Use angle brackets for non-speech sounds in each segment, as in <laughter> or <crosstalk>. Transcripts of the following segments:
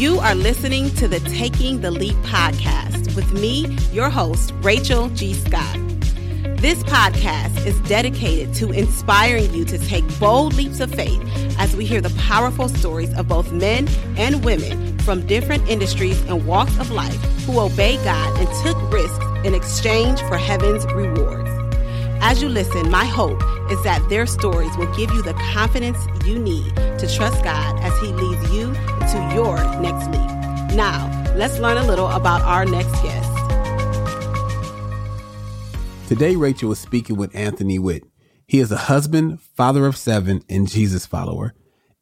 You are listening to the Taking the Leap podcast with me, your host, Rachel G. Scott. This podcast is dedicated to inspiring you to take bold leaps of faith as we hear the powerful stories of both men and women from different industries and walks of life who obeyed God and took risks in exchange for heaven's rewards. As you listen, my hope is that their stories will give you the confidence you need to trust God as He leads you to your next leap. Now, let's learn a little about our next guest. Today, Rachel is speaking with Anthony Witt. He is a husband, father of seven, and Jesus follower.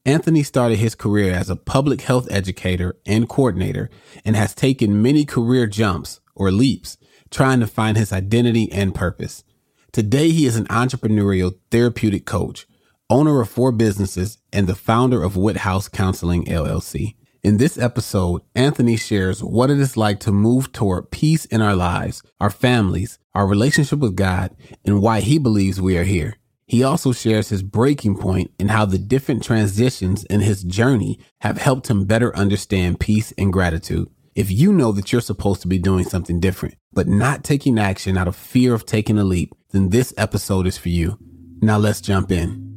Anthony started his career as a public health educator and coordinator and has taken many career jumps or leaps trying to find his identity and purpose. Today, he is an entrepreneurial therapeutic coach, owner of four businesses, and the founder of Witthouse Counseling LLC. In this episode, Anthony shares what it is like to move toward peace in our lives, our families, our relationship with God, and why he believes we are here. He also shares his breaking point and how the different transitions in his journey have helped him better understand peace and gratitude. If you know that you're supposed to be doing something different, but not taking action out of fear of taking a leap, then this episode is for you. Now let's jump in.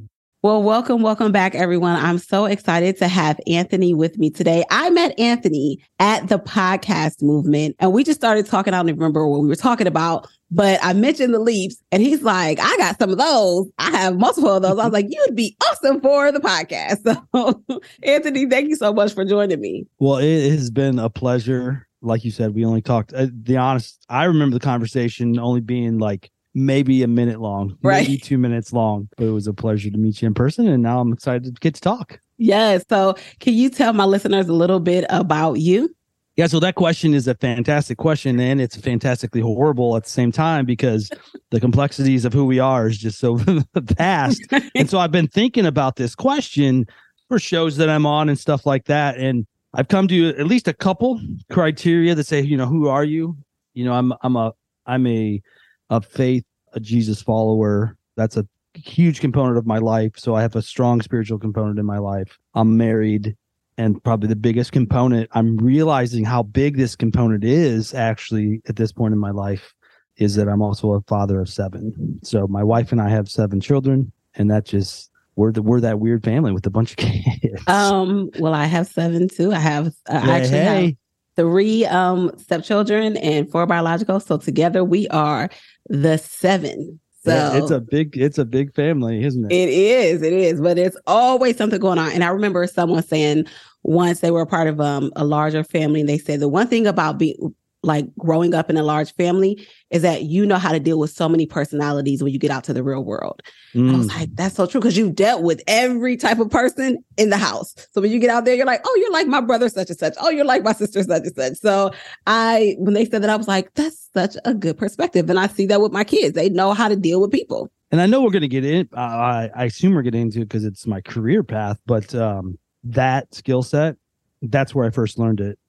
Well, welcome, welcome back, everyone. I'm so excited to have Anthony with me today. I met Anthony at the podcast movement, and we just started talking. I don't remember what we were talking about, but I mentioned the leaps, and he's like, I got some of those. I have multiple of those. I was like, you'd be awesome for the podcast. <laughs> So, Anthony, thank you so much for joining me. Well, it has been a pleasure. Like you said, we only talked, uh, the honest, I remember the conversation only being like maybe a minute long, right? Maybe <laughs> two minutes long. But it was a pleasure to meet you in person, and now I'm excited to get to talk. Yes. So, can you tell my listeners a little bit about you? Yeah, so that question is a fantastic question, and it's fantastically horrible at the same time because <laughs> the complexities of who we are is just so <laughs> vast. and so I've been thinking about this question for shows that I'm on and stuff like that, and I've come to at least a couple criteria that say, you know, who are you? You know, I'm I'm a I'm a a faith, a Jesus follower. That's a huge component of my life. So I have a strong spiritual component in my life. I'm married. And probably the biggest component, I'm realizing how big this component is actually at this point in my life, is that I'm also a father of seven. So my wife and I have seven children. And that just, we're the, we're that weird family with a bunch of <laughs> kids. Um, well, I have seven too. I have, uh, I actually hey. Three um stepchildren and four biological. So together we are the seven. So yeah, it's a big, it's a big family, isn't it? It is, it is, but it's always something going on. And I remember someone saying once they were a part of um, a larger family, and they said the one thing about being like growing up in a large family is that you know how to deal with so many personalities when you get out to the real world. Mm. I was mm. like, that's so true because you've dealt with every type of person in the house. So when you get out there, you're like, oh, you're like my brother, such and such. Oh, you're like my sister, such and such. So I, when they said that, I was like, that's such a good perspective. And I see that with my kids. They know how to deal with people. And I know we're going to get in, uh, I, I assume we're getting into it because it's my career path, but um, that skill set, that's where I first learned it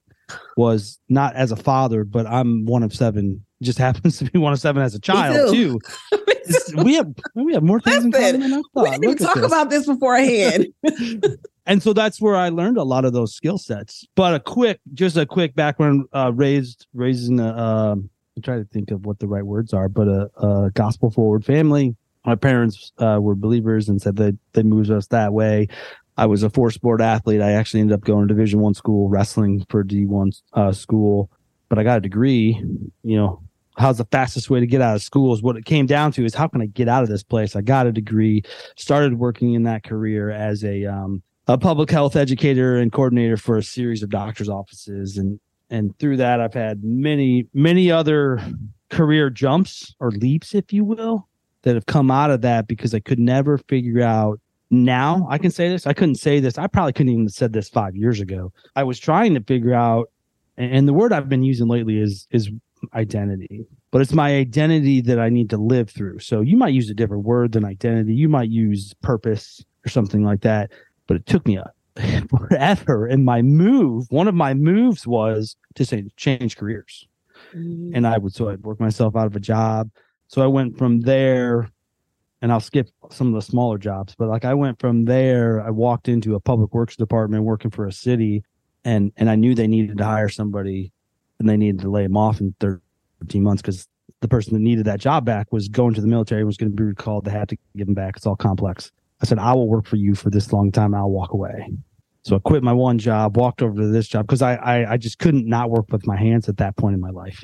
was not as a father, but I'm one of seven. Just <laughs> happens to be one of seven as a child too. too. we have we have more things Listen, in common than I thought. We didn't talk this. about this beforehand. <laughs> <laughs> and so that's where I learned a lot of those skill sets. But a quick, just a quick background: uh, raised raising a, uh, I'm trying to think of what the right words are, but a, a gospel forward family. My parents uh, were believers and said that they moved us that way. I was a four sport athlete. I actually ended up going to Division One school, wrestling for D one uh, school, but I got a degree. You know, how's the fastest way to get out of school is what it came down to is how can I get out of this place? I got a degree, started working in that career as a um, a public health educator and coordinator for a series of doctors' offices, and and through that I've had many many other career jumps or leaps, if you will, that have come out of that because I could never figure out now I can say this. I couldn't say this. I probably couldn't even have said this five years ago. I was trying to figure out, and the word I've been using lately is is identity. But it's my identity that I need to live through. So you might use a different word than identity. You might use purpose or something like that. But it took me a <laughs> forever. And my move, one of my moves was to say change careers. Mm-hmm. And I would so I'd work myself out of a job. So I went from there and I'll skip some of the smaller jobs, but like I went from there, I walked into a public works department working for a city and and I knew they needed to hire somebody, and they needed to lay him off in 13 months because the person that needed that job back was going to the military was going to be recalled. They had to give him back. It's all complex. I said, I will work for you for this long time. I'll walk away. So I quit my one job, walked over to this job because I, I I just couldn't not work with my hands at that point in my life.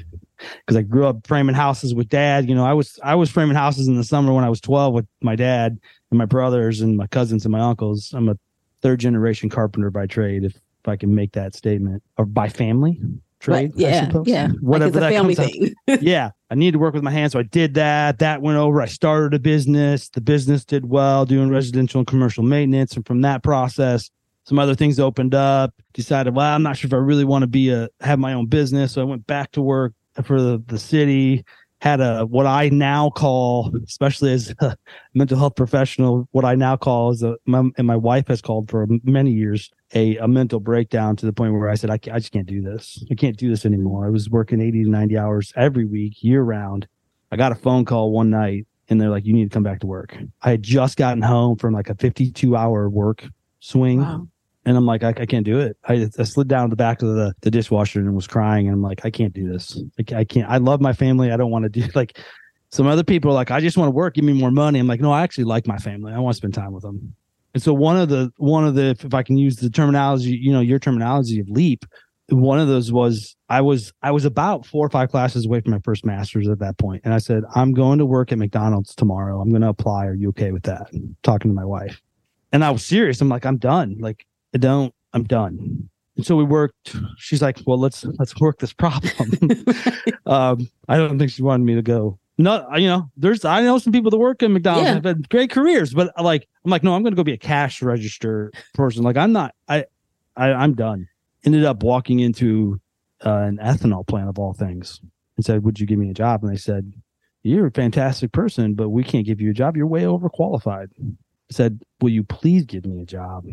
Because I grew up framing houses with dad. You know, I was I was framing houses in the summer when I was 12 with my dad and my brothers and my cousins and my uncles. I'm a third generation carpenter by trade, if if I can make that statement, or by family trade. But, yeah, yeah, whatever like that family comes thing. <laughs> yeah, I needed to work with my hands, so I did that. That went over. I started a business. The business did well, doing residential and commercial maintenance, and from that process, some other things opened up. Decided, well, I'm not sure if I really want to be a have my own business, so I went back to work for the, the city. Had a what I now call, especially as a <laughs> mental health professional, what I now call is a my, and my wife has called for many years a, a mental breakdown to the point where I said, I, I just can't do this. I can't do this anymore. I was working 80 to 90 hours every week, year round. I got a phone call one night and they're like, you need to come back to work. I had just gotten home from like a 52 hour work swing. Wow. And I'm like, I, I can't do it. I, I slid down the back of the, the dishwasher and was crying. And I'm like, I can't do this. I, I can't. I love my family. I don't want to do <laughs> like some other people are like, I just want to work. Give me more money. I'm like, no, I actually like my family. I want to spend time with them. And so one of the one of the if I can use the terminology, you know, your terminology of leap, one of those was I was I was about four or five classes away from my first master's at that point, and I said I'm going to work at McDonald's tomorrow. I'm going to apply. Are you okay with that? Talking to my wife, and I was serious. I'm like I'm done. Like I don't. I'm done. And so we worked. She's like, well, let's let's work this problem. <laughs> <laughs> um, I don't think she wanted me to go. No, you know, there's I know some people that work in McDonald's Yeah. have had great careers, but like I'm like, no, I'm going to go be a cash register person. Like I'm not. I, I I'm done. Ended up walking into uh, an ethanol plant of all things and said, "Would you give me a job?" And they said, "You're a fantastic person, but we can't give you a job. You're way overqualified." I said, "Will you please give me a job?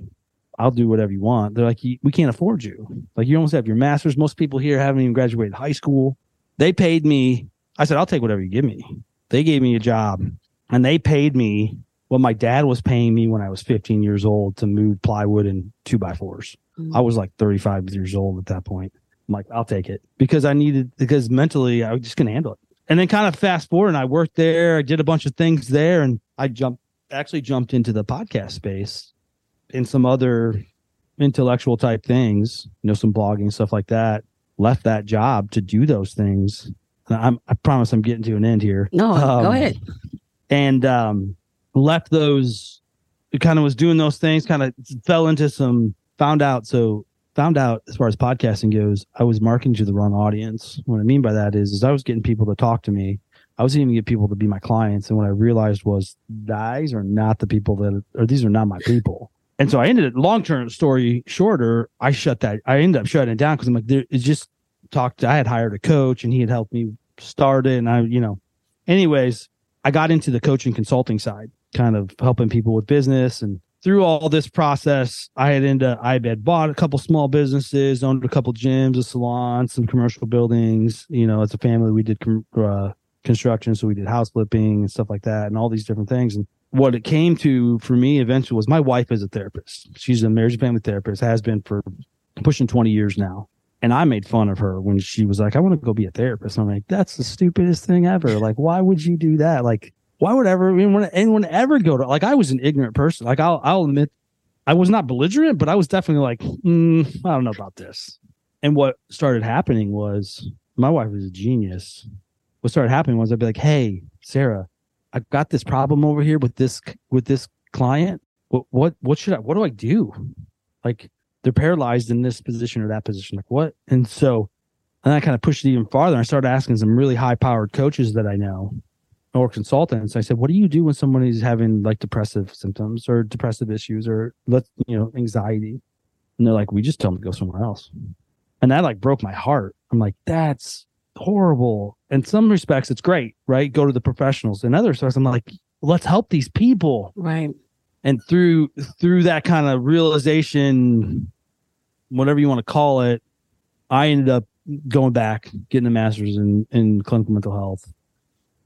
I'll do whatever you want." They're like, "We can't afford you. Like you almost have your master's. Most people here haven't even graduated high school. They paid me." I said, "I'll take whatever you give me." They gave me a job, and they paid me what my dad was paying me when I was 15 years old to move plywood and two by fours. I was like 35 years old at that point. I'm like, I'll take it because I needed because mentally I was just gonna handle it. And then kind of fast forward, and I worked there. I did a bunch of things there, and I jumped actually jumped into the podcast space and some other intellectual type things, you know, some blogging stuff like that. Left that job to do those things. I'm, I promise I'm getting to an end here no, go Um, ahead. and um, left those. Kind of was doing those things. Kind of fell into some. Found out. So found out as far as podcasting goes, I was marketing to the wrong audience. What I mean by that is, is I was getting people to talk to me. I was even get people to be my clients, and what I realized was these are not the people that, or these are not my people. And so I ended it. Long term story shorter, I shut that. I ended up shutting it down because I'm like, there, it's just talked. I had hired a coach, and he had helped me start it, and I, you know, anyways, I got into the coaching consulting side, kind of helping people with business. And through all this process, I had into I had bought a couple small businesses, owned a couple gyms, a salon, some commercial buildings. You know, as a family, we did com- uh, construction, so we did house flipping and stuff like that, and all these different things. And what it came to for me eventually was my wife is a therapist. She's a marriage and family therapist, has been for pushing 20 years now. And I made fun of her when she was like, I want to go be a therapist. I'm like, that's the stupidest thing ever. Like, why would you do that? Like, why would ever anyone, anyone ever go to like I was an ignorant person. Like I'll I'll admit I was not belligerent, but I was definitely like, mm, I don't know about this. And what started happening was my wife was a genius. What started happening was I'd be like, Hey, Sarah, I've got this problem over here with this with this client. What what what should I what do I do? Like they're paralyzed in this position or that position. Like what? And so and I kind of pushed it even farther. I started asking some really high powered coaches that I know or consultants. I said, what do you do when someone is having like depressive symptoms or depressive issues or let's you know, anxiety? And they're like, we just tell them to go somewhere else. And that like broke my heart. I'm like, that's horrible. In some respects, it's great, right? Go to the professionals. In other respects, I'm like, let's help these people Right. and through through that kind of realization whatever you want to call it i ended up going back getting a master's in in clinical mental health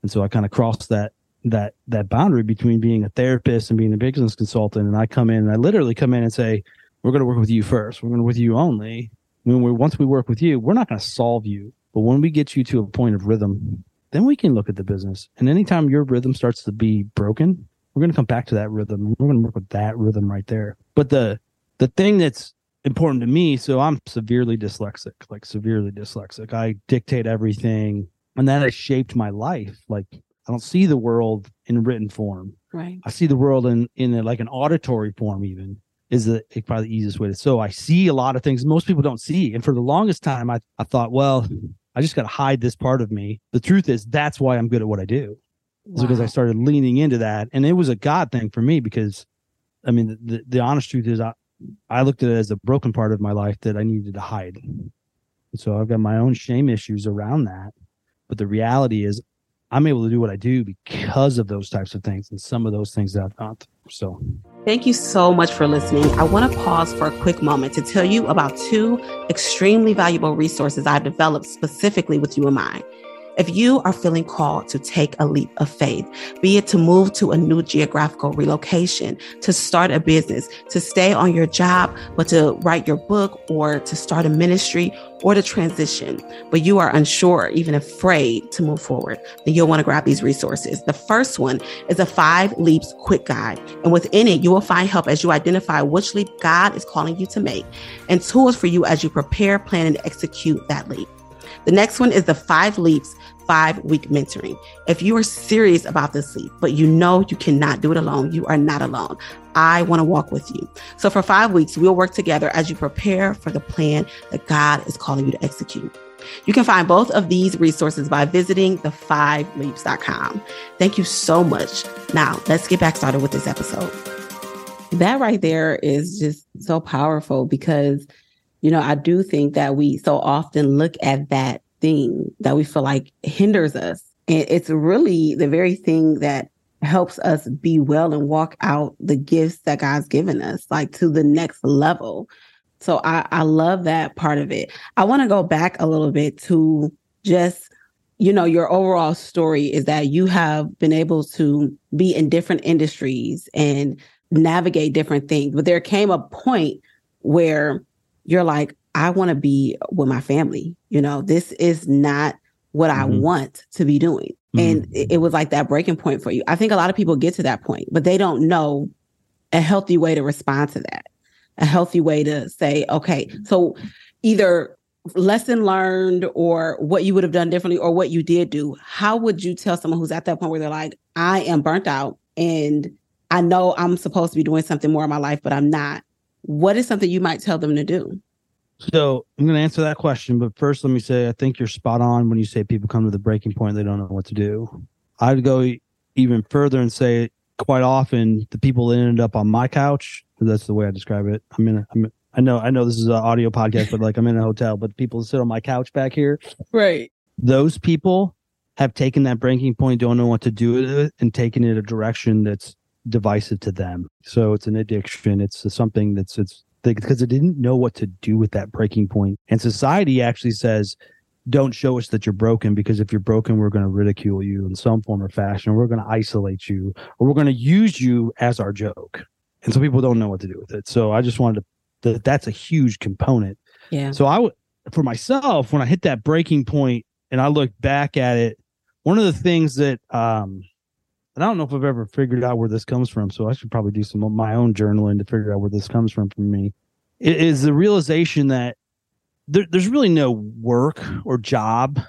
and so i kind of crossed that that that boundary between being a therapist and being a business consultant and i come in and i literally come in and say we're going to work with you first. We're going to work with you only. When we once we work with you, we're not going to solve you, but when we get you to a point of rhythm, then we can look at the business. And anytime your rhythm starts to be broken, we're going to come back to that rhythm. We're going to work with that rhythm right there. But the the thing that's important to me, so I'm severely dyslexic, like severely dyslexic. I dictate everything, and that has shaped my life. Like I don't see the world in written form. Right. I see the world in in a, like an auditory form. Even is the probably the easiest way to. So I see a lot of things most people don't see, and for the longest time, I I thought, well, I just got to hide this part of me. The truth is, that's why I'm good at what I do. Wow. because I started leaning into that, and it was a God thing for me because, I mean, the the honest truth is, I I looked at it as a broken part of my life that I needed to hide. So I've got my own shame issues around that. But the reality is, I'm able to do what I do because of those types of things and some of those things that I've not. So thank you so much for listening. I want to pause for a quick moment to tell you about two extremely valuable resources I've developed specifically with you in mind. If you are feeling called to take a leap of faith, be it to move to a new geographical relocation, to start a business, to stay on your job, but to write your book or to start a ministry or to transition, but you are unsure, even afraid to move forward, then you'll want to grab these resources. The first one is a five leaps quick guide. And within it, you will find help as you identify which leap God is calling you to make and tools for you as you prepare, plan, and execute that leap. The next one is the five leaps five week mentoring. If you are serious about this leap, but you know you cannot do it alone, you are not alone. I want to walk with you. So for five weeks, we'll work together as you prepare for the plan that God is calling you to execute. You can find both of these resources by visiting the5leaps.com. Thank you so much. Now, let's get back started with this episode. That right there is just so powerful because, you know, I do think that we so often look at that thing that we feel like hinders us. And it's really the very thing that helps us be well and walk out the gifts that God's given us, like to the next level. So I, I love that part of it. I want to go back a little bit to just, you know, your overall story is that you have been able to be in different industries and navigate different things. But there came a point where you're like, I want to be with my family. You know, this is not what mm-hmm. I want to be doing. Mm-hmm. And it, it was like that breaking point for you. I think a lot of people get to that point, but they don't know a healthy way to respond to that, a healthy way to say, okay, so either lesson learned or what you would have done differently or what you did do. How would you tell someone who's at that point where they're like, I am burnt out and I know I'm supposed to be doing something more in my life, but I'm not? What is something you might tell them to do? So I'm going to answer that question, but first, let me say I think you're spot on when you say people come to the breaking point they don't know what to do. I'd go even further and say quite often the people that ended up on my couch. That's the way I describe it. I'm in. A, I'm. I know. I know this is an audio podcast, but like I'm in a hotel. But people sit on my couch back here. Right. Those people have taken that breaking point, don't know what to do with it, and taken it a direction that's divisive to them. So it's an addiction. It's something that's it's because they didn't know what to do with that breaking point. And society actually says, don't show us that you're broken because if you're broken, we're going to ridicule you in some form or fashion. We're going to isolate you or we're going to use you as our joke. And so people don't know what to do with it. So I just wanted to, that that's a huge component. Yeah. So I would, for myself, when I hit that breaking point and I look back at it, one of the things that, um, and I don't know if I've ever figured out where this comes from, so I should probably do some of my own journaling to figure out where this comes from for me. It is the realization that there, there's really no work or job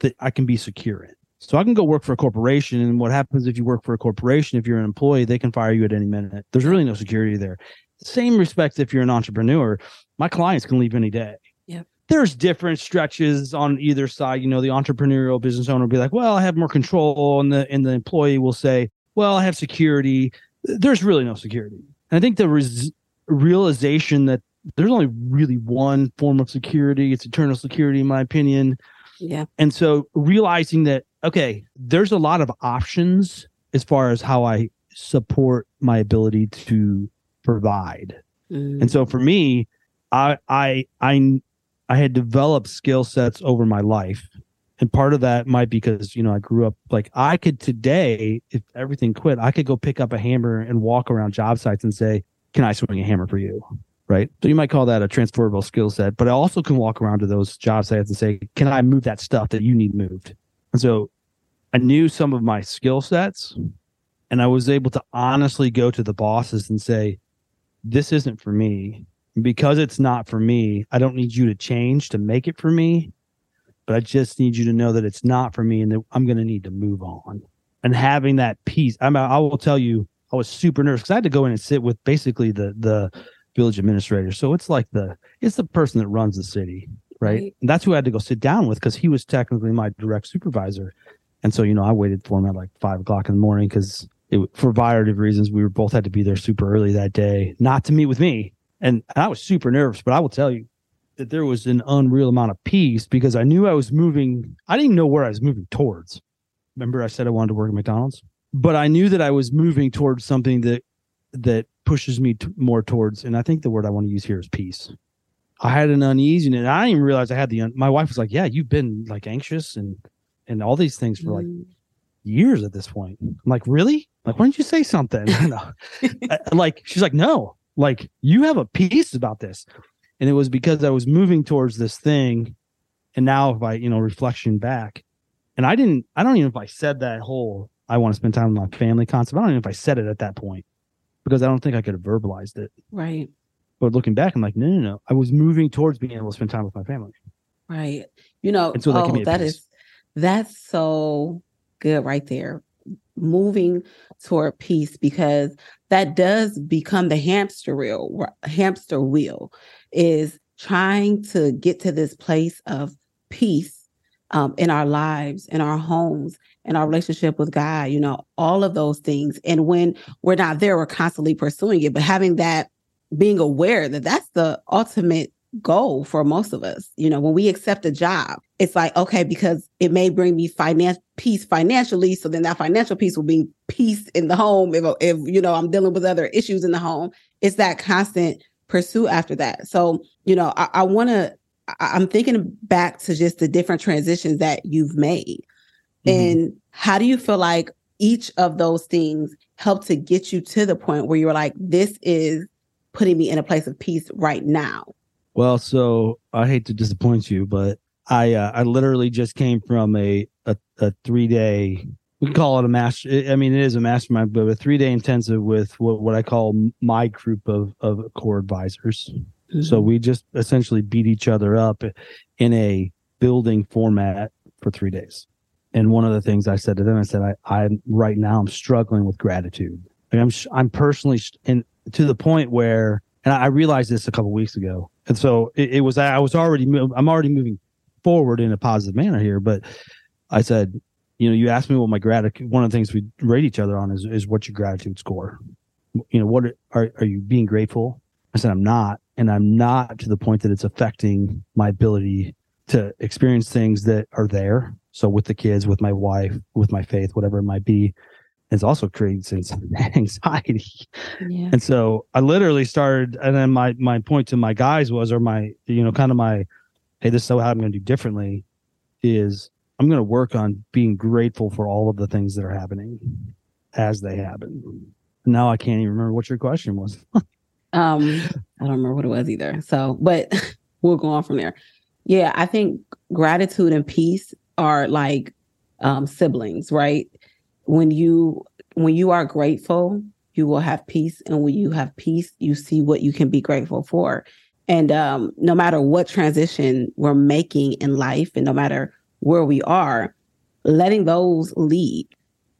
that I can be secure in. So I can go work for a corporation, and what happens if you work for a corporation? If you're an employee, they can fire you at any minute. There's really no security there. Same respect if you're an entrepreneur. My clients can leave any day there's different stretches on either side. You know, the entrepreneurial business owner will be like, well, I have more control. And the, and the employee will say, well, I have security. There's really no security. And I think the res- realization that there's only really one form of security, it's eternal security, in my opinion. Yeah. And so realizing that, okay, there's a lot of options as far as how I support my ability to provide. Mm. And so for me, I I I I had developed skill sets over my life. And part of that might be because, you know, I grew up like I could today, if everything quit, I could go pick up a hammer and walk around job sites and say, Can I swing a hammer for you? right? So you might call that a transferable skill set, but I also can walk around to those job sites and say, can I move that stuff that you need moved? And so I knew some of my skill sets and I was able to honestly go to the bosses and say, this isn't for me. Because it's not for me, I don't need you to change to make it for me, but I just need you to know that it's not for me and that I'm going to need to move on. And having that peace, I I will tell you, I was super nervous because I had to go in and sit with basically the the village administrator. So it's like the it's the person that runs the city, right? Right. And that's who I had to go sit down with because he was technically my direct supervisor. And so you know, I waited for him at like five o'clock in the morning because it for a variety of reasons we were both had to be there super early that day, not to meet with me. And I was super nervous, but I will tell you that there was an unreal amount of peace because I knew I was moving. I didn't even know where I was moving towards. Remember, I said I wanted to work at McDonald's, but I knew that I was moving towards something that that pushes me t- more towards. And I think the word I want to use here is peace. I had an uneasiness. and I didn't even realize I had the. Un- my wife was like, "Yeah, you've been like anxious and and all these things for like Mm. years at this point." I'm like, "Really? Like, why didn't you say something?" <laughs> <laughs> Like, she's like, "No, like you have a peace about this," and it was because I was moving towards this thing, and now if I, you know, reflection back, and I didn't. I don't even if I said that whole "I want to spend time with my family" concept. I don't even if I said it at that point because I don't think I could have verbalized it. Right. But looking back, I'm like, no, no, no. I was moving towards being able to spend time with my family. Right. You know, And so that oh, that is that's so good right there. Moving toward peace because that does become the hamster wheel. Hamster wheel is trying to get to this place of peace um, in our lives, in our homes, in our relationship with God. You know, all of those things. And when we're not there, we're constantly pursuing it. But having that, being aware that that's the ultimate goal for most of us. You know, when we accept a job, it's like, okay, because it may bring me finance peace financially. So then that financial peace will bring peace in the home. If, if, you know, I'm dealing with other issues in the home, it's that constant pursuit after that. So, you know, I, I want to, I'm thinking back to just the different transitions that you've made. Mhm. And how do you feel like each of those things helped to get you to the point where you're like, this is putting me in a place of peace right now? Well, so I hate to disappoint you, but I uh, I literally just came from a a, a three day. We can call it a master. I mean, it is a mastermind, but a three day intensive with what, what I call my group of of core advisors. So we just essentially beat each other up in a building format for three days. And one of the things I said to them, I said, I, I'm right now, I'm struggling with gratitude. Like I'm, I'm personally, and to the point where, and I realized this a couple weeks ago. And so it, it was, I was already, I'm already moving forward in a positive manner here. But I said, you know, you asked me what my gratitude, one of the things we rate each other on is, is what's your gratitude score? You know, what are, are you being grateful? I said, I'm not. And I'm not to the point that it's affecting my ability to experience things that are there. So with the kids, with my wife, with my faith, whatever it might be, it's also creating some <laughs> anxiety. Yeah. And so I literally started, and then my my point to my guys was, or my you know, kind of my, hey, this is how I'm going to do differently, is I'm going to work on being grateful for all of the things that are happening as they happen. Now I can't even remember what your question was. <laughs> Um, I don't remember what it was either. So, but <laughs> we'll go on from there. Yeah, I think gratitude and peace are like um, siblings, right? When you when you are grateful, you will have peace, and when you have peace, you see what you can be grateful for. And um, no matter what transition we're making in life, and no matter where we are, letting those lead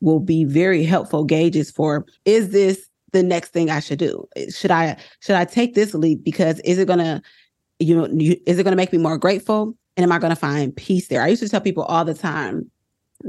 will be very helpful gauges for is this the next thing I should do? Should I should I take this leap because is it gonna, you know, you, is it gonna make me more grateful? And am I gonna find peace there? I used to tell people all the time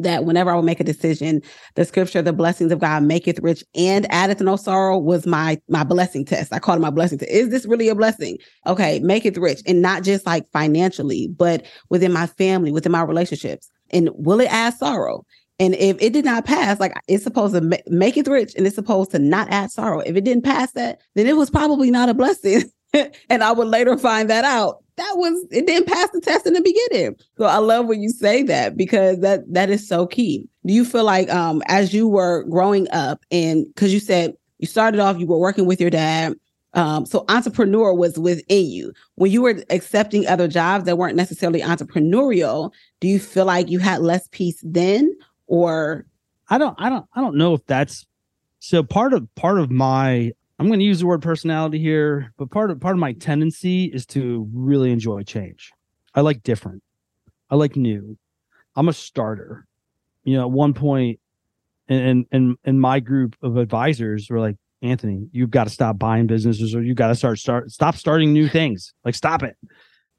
that whenever I would make a decision, the scripture, the blessings of God maketh rich and addeth no sorrow was my my blessing test. I called it my blessing test. Is this really a blessing? Okay, maketh rich. And not just like financially, but within my family, within my relationships. And will it add sorrow? And if it did not pass, like it's supposed to ma- make it rich and it's supposed to not add sorrow. If it didn't pass that, then it was probably not a blessing. <laughs> and I would later find that out. That was it didn't pass the test in the beginning. So I love when you say that because that that is so key. Do you feel like um as you were growing up and because you said you started off, you were working with your dad Um, so entrepreneur was within you. When you were accepting other jobs that weren't necessarily entrepreneurial, do you feel like you had less peace then or I don't I don't I don't know if that's so part of part of my I'm going to use the word personality here, but part of part of my tendency is to really enjoy change. I like different. I like new. I'm a starter. You know, at one point and and and my group of advisors were like, Anthony, you've got to stop buying businesses or you got to start start stop starting new things. Like stop it.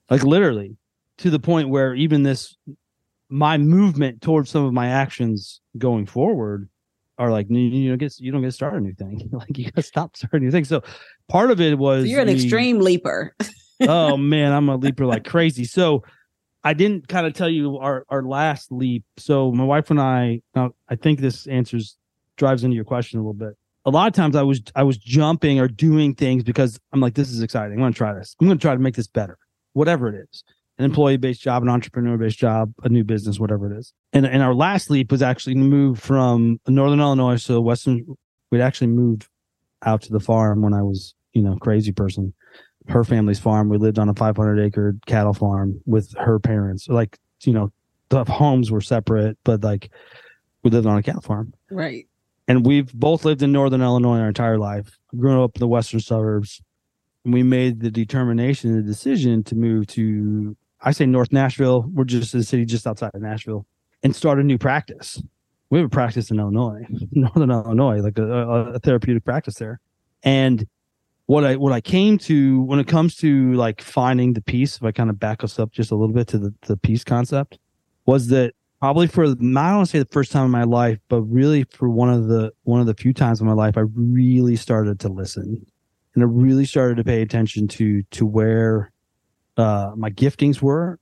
Like literally to the point where even this my movement towards some of my actions going forward are like you, don't get you don't get to start a new thing. <laughs> like you gotta stop starting new things. So part of it was so you're an the, extreme leaper. <laughs> oh man, I'm a leaper like crazy. So I didn't kind of tell you our our last leap. So my wife and I now I think this answers drives into your question a little bit. A lot of times I was I was jumping or doing things because I'm like, this is exciting. I'm gonna try this. I'm gonna try to make this better. Whatever it is. An employee based job, an entrepreneur based job, a new business, whatever it is. And and our last leap was actually to move from northern Illinois to western we'd actually moved out to the farm when I was, you know, crazy person her family's farm. We lived on a 500 acre cattle farm with her parents. Like, you know, the homes were separate, but like we lived on a cattle farm. Right. And we've both lived in Northern Illinois our entire life. Grew up in the western suburbs. And we made the determination, the decision to move to, I say North Nashville. We're just a city just outside of Nashville and start a new practice. We have a practice in Illinois, <laughs> Northern Illinois, like a, a therapeutic practice there. And what I what I came to when it comes to like finding the peace, if I kind of back us up just a little bit to the, the peace concept, was that probably for I don't want to say the first time in my life, but really for one of the one of the few times in my life, I really started to listen, and I really started to pay attention to to where uh, my giftings were,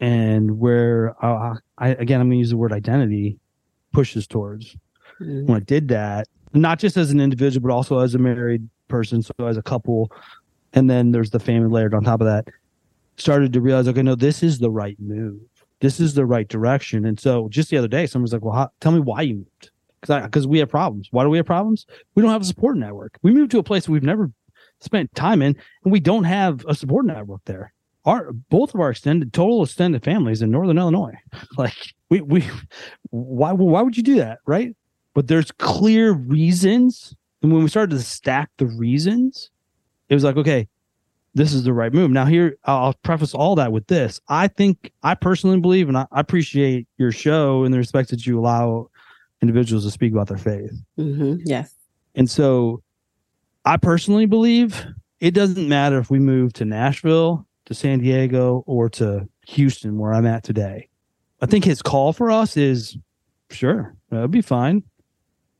and where uh, I again I'm going to use the word identity pushes towards. Mm-hmm. When I did that, not just as an individual, but also as a married person, so as a couple, and then there's the family layered on top of that. Started to realize, okay, no, this is the right move. This is the right direction. And so, just the other day, someone was like, "Well, how, tell me why you moved." Because because we have problems. Why do we have problems? We don't have a support network. We moved to a place we've never spent time in, and we don't have a support network there. Our both of our extended total extended families in Northern Illinois. <laughs> Like we we why why would you do that, right? But there's clear reasons and when we started to stack the reasons, it was like, okay, this is the right move. Now, here, I'll preface all that with this. I think, I personally believe, and I, appreciate your show in the respect that you allow individuals to speak about their faith. Mm-hmm. Yes. And so I personally believe it doesn't matter if we move to Nashville, to San Diego, or to Houston, where I'm at today. I think his call for us is sure, that'd be fine.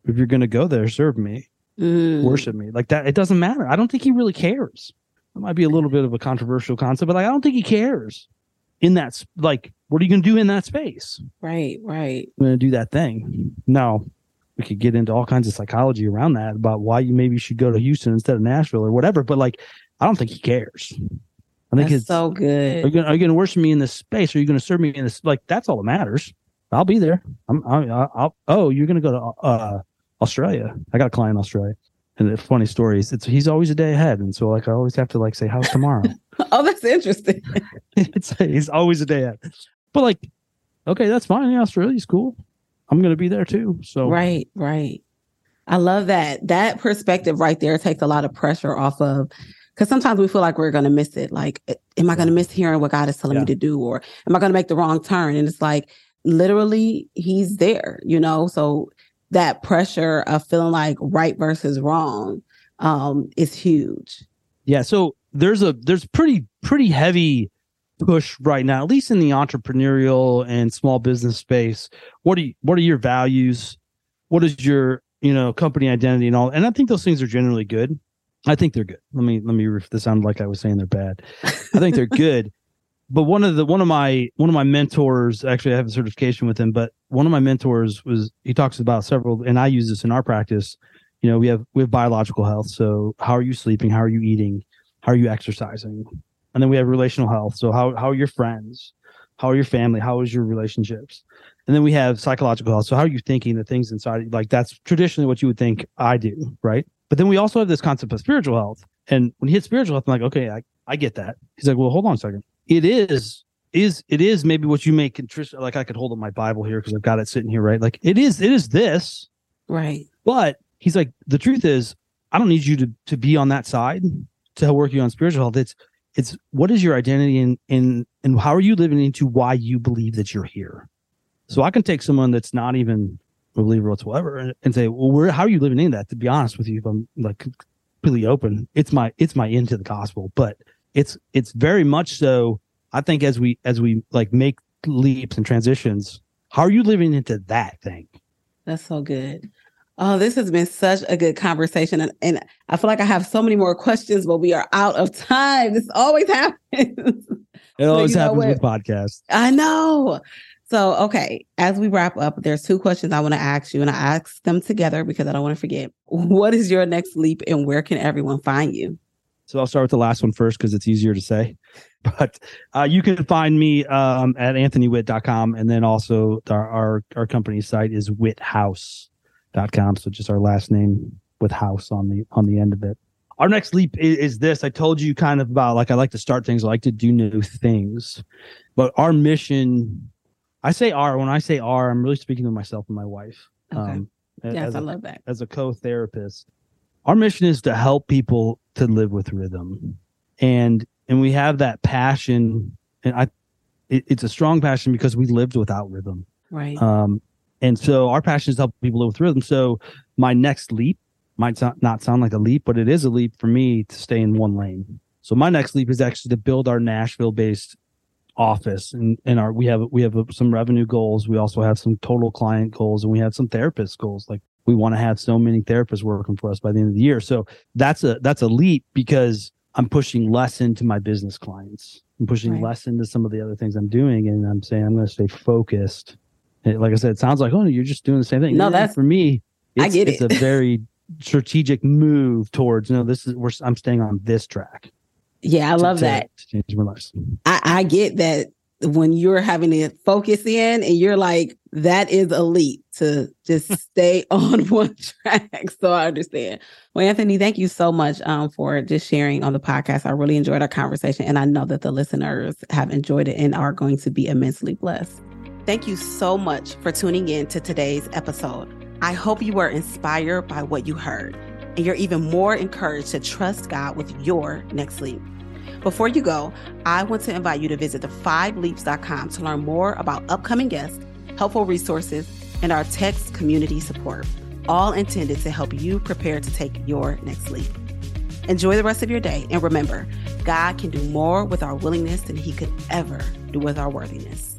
If you're going to go there, serve me mm. worship me like that. It doesn't matter. I don't think he really cares. It might be a little bit of a controversial concept, but like, I don't think he cares in that. Like, what are you going to do in that space? Right, right. I'm going to do that thing. Now, we could get into all kinds of psychology around that about why you maybe should go to Houston instead of Nashville or whatever. But like, I don't think he cares. I think that's it's so good. Are you, going to worship me in this space? Are you going to serve me in this? Like, that's all that matters. I'll be there. I'm. I, will Oh, you're going to go to uh, Australia. I got a client in Australia. And the funny stories, it's he's always a day ahead. And so like I always have to like say, How's tomorrow? <laughs> oh, that's interesting. <laughs> it's he's always a day ahead. But like, okay, that's fine. Yeah, Australia's cool. I'm gonna be there too. So Right, right. I love that. That perspective right there takes a lot of pressure off of because sometimes we feel like we're going to miss it. Like, am I going to miss hearing what God is telling yeah. me to do? Or am I going to make the wrong turn? And it's like, literally, He's there, you know? So that pressure of feeling like right versus wrong um, is huge. Yeah. So there's a there's pretty pretty heavy push right now, at least in the entrepreneurial and small business space. What are you, what are your values? What is your you know company identity and all? And I think those things are generally good. I think they're good. Let me let me. This sound like I was saying they're bad. I think they're good <laughs> but one of the one of my one of my mentors actually I have a certification with him, but one of my mentors was he talks about several and I use this in our practice. You know, we have we have biological health. So how are you sleeping? How are you eating? How are you exercising? And then we have relational health. So how how are your friends? How are your family? How is your relationships? And then we have psychological health. So how are you thinking the things inside? Like that's traditionally what you would think I do, right? But then we also have this concept of spiritual health. And when he hit spiritual health, I'm like, okay, I, I get that. He's like, well, hold on a second. It is is it is maybe what you make like I could hold up my Bible here because I've got it sitting here, right? Like it is it is this. Right. But he's like, the truth is, I don't need you to to be on that side to work you on spiritual health. It's it's what is your identity and in and how are you living into why you believe that you're here. So I can take someone that's not even believer whatsoever and, and say, well, where how are you living in that? To be honest with you, if I'm like completely open, it's my it's my into the gospel, but it's it's very much so I think as we as we like make leaps and transitions, how are you living into that thing? That's so good. Oh, this has been such a good conversation. And, and I feel like I have so many more questions, but we are out of time. This always <laughs> happens. It always happens with podcasts. I know. So, okay, as we wrap up, there's two questions I want to ask you, and I ask them together because I don't want to forget. <laughs> What is your next leap, and where can everyone find you? So I'll start with the last one first because it's easier to say. <laughs> But uh, you can find me um, at anthonywitt.com. And then also our, our, our company site is witthouse.com. So just our last name with house on the on the end of it. Our next leap is, is this. I told you kind of about like I like to start things, I like to do new things. But our mission, I say R. when I say our, I'm really speaking to myself and my wife. Okay. Um, yes, I love that. As a co-therapist. Our mission is to help people to live with rhythm and and we have that passion and i it, it's a strong passion because we lived without rhythm right um and so our passion is to help people live with rhythm so my next leap might not, not sound like a leap but it is a leap for me to stay in one lane so my next leap is actually to build our nashville based office and and our we have we have some revenue goals we also have some total client goals and we have some therapist goals like we want to have so many therapists working for us by the end of the year. So that's a that's a leap because I'm pushing less into my business clients. I'm pushing right. less into some of the other things I'm doing, and I'm saying I'm going to stay focused. like I said, it sounds like oh, you're just doing the same thing. No, that's for me. I get it's it. a <laughs> very strategic move towards you know this is where I'm staying on this track. Yeah, I love to, that. To change my life. I, I get that when you're having to focus in and you're like, that is elite to just <laughs> stay <laughs> on one track. So I understand. Well, Anthony, thank you so much um, for just sharing on the podcast. I really enjoyed our conversation, and I know that the listeners have enjoyed it and are going to be immensely blessed. Thank you so much for tuning in to today's episode. I hope you were inspired by what you heard, and you're even more encouraged to trust God with your next leap. Before you go, I want to invite you to visit the5leaps.com to learn more about upcoming guests, helpful resources, and our text community support, all intended to help you prepare to take your next leap. Enjoy the rest of your day, and remember, God can do more with our willingness than he could ever do with our worthiness.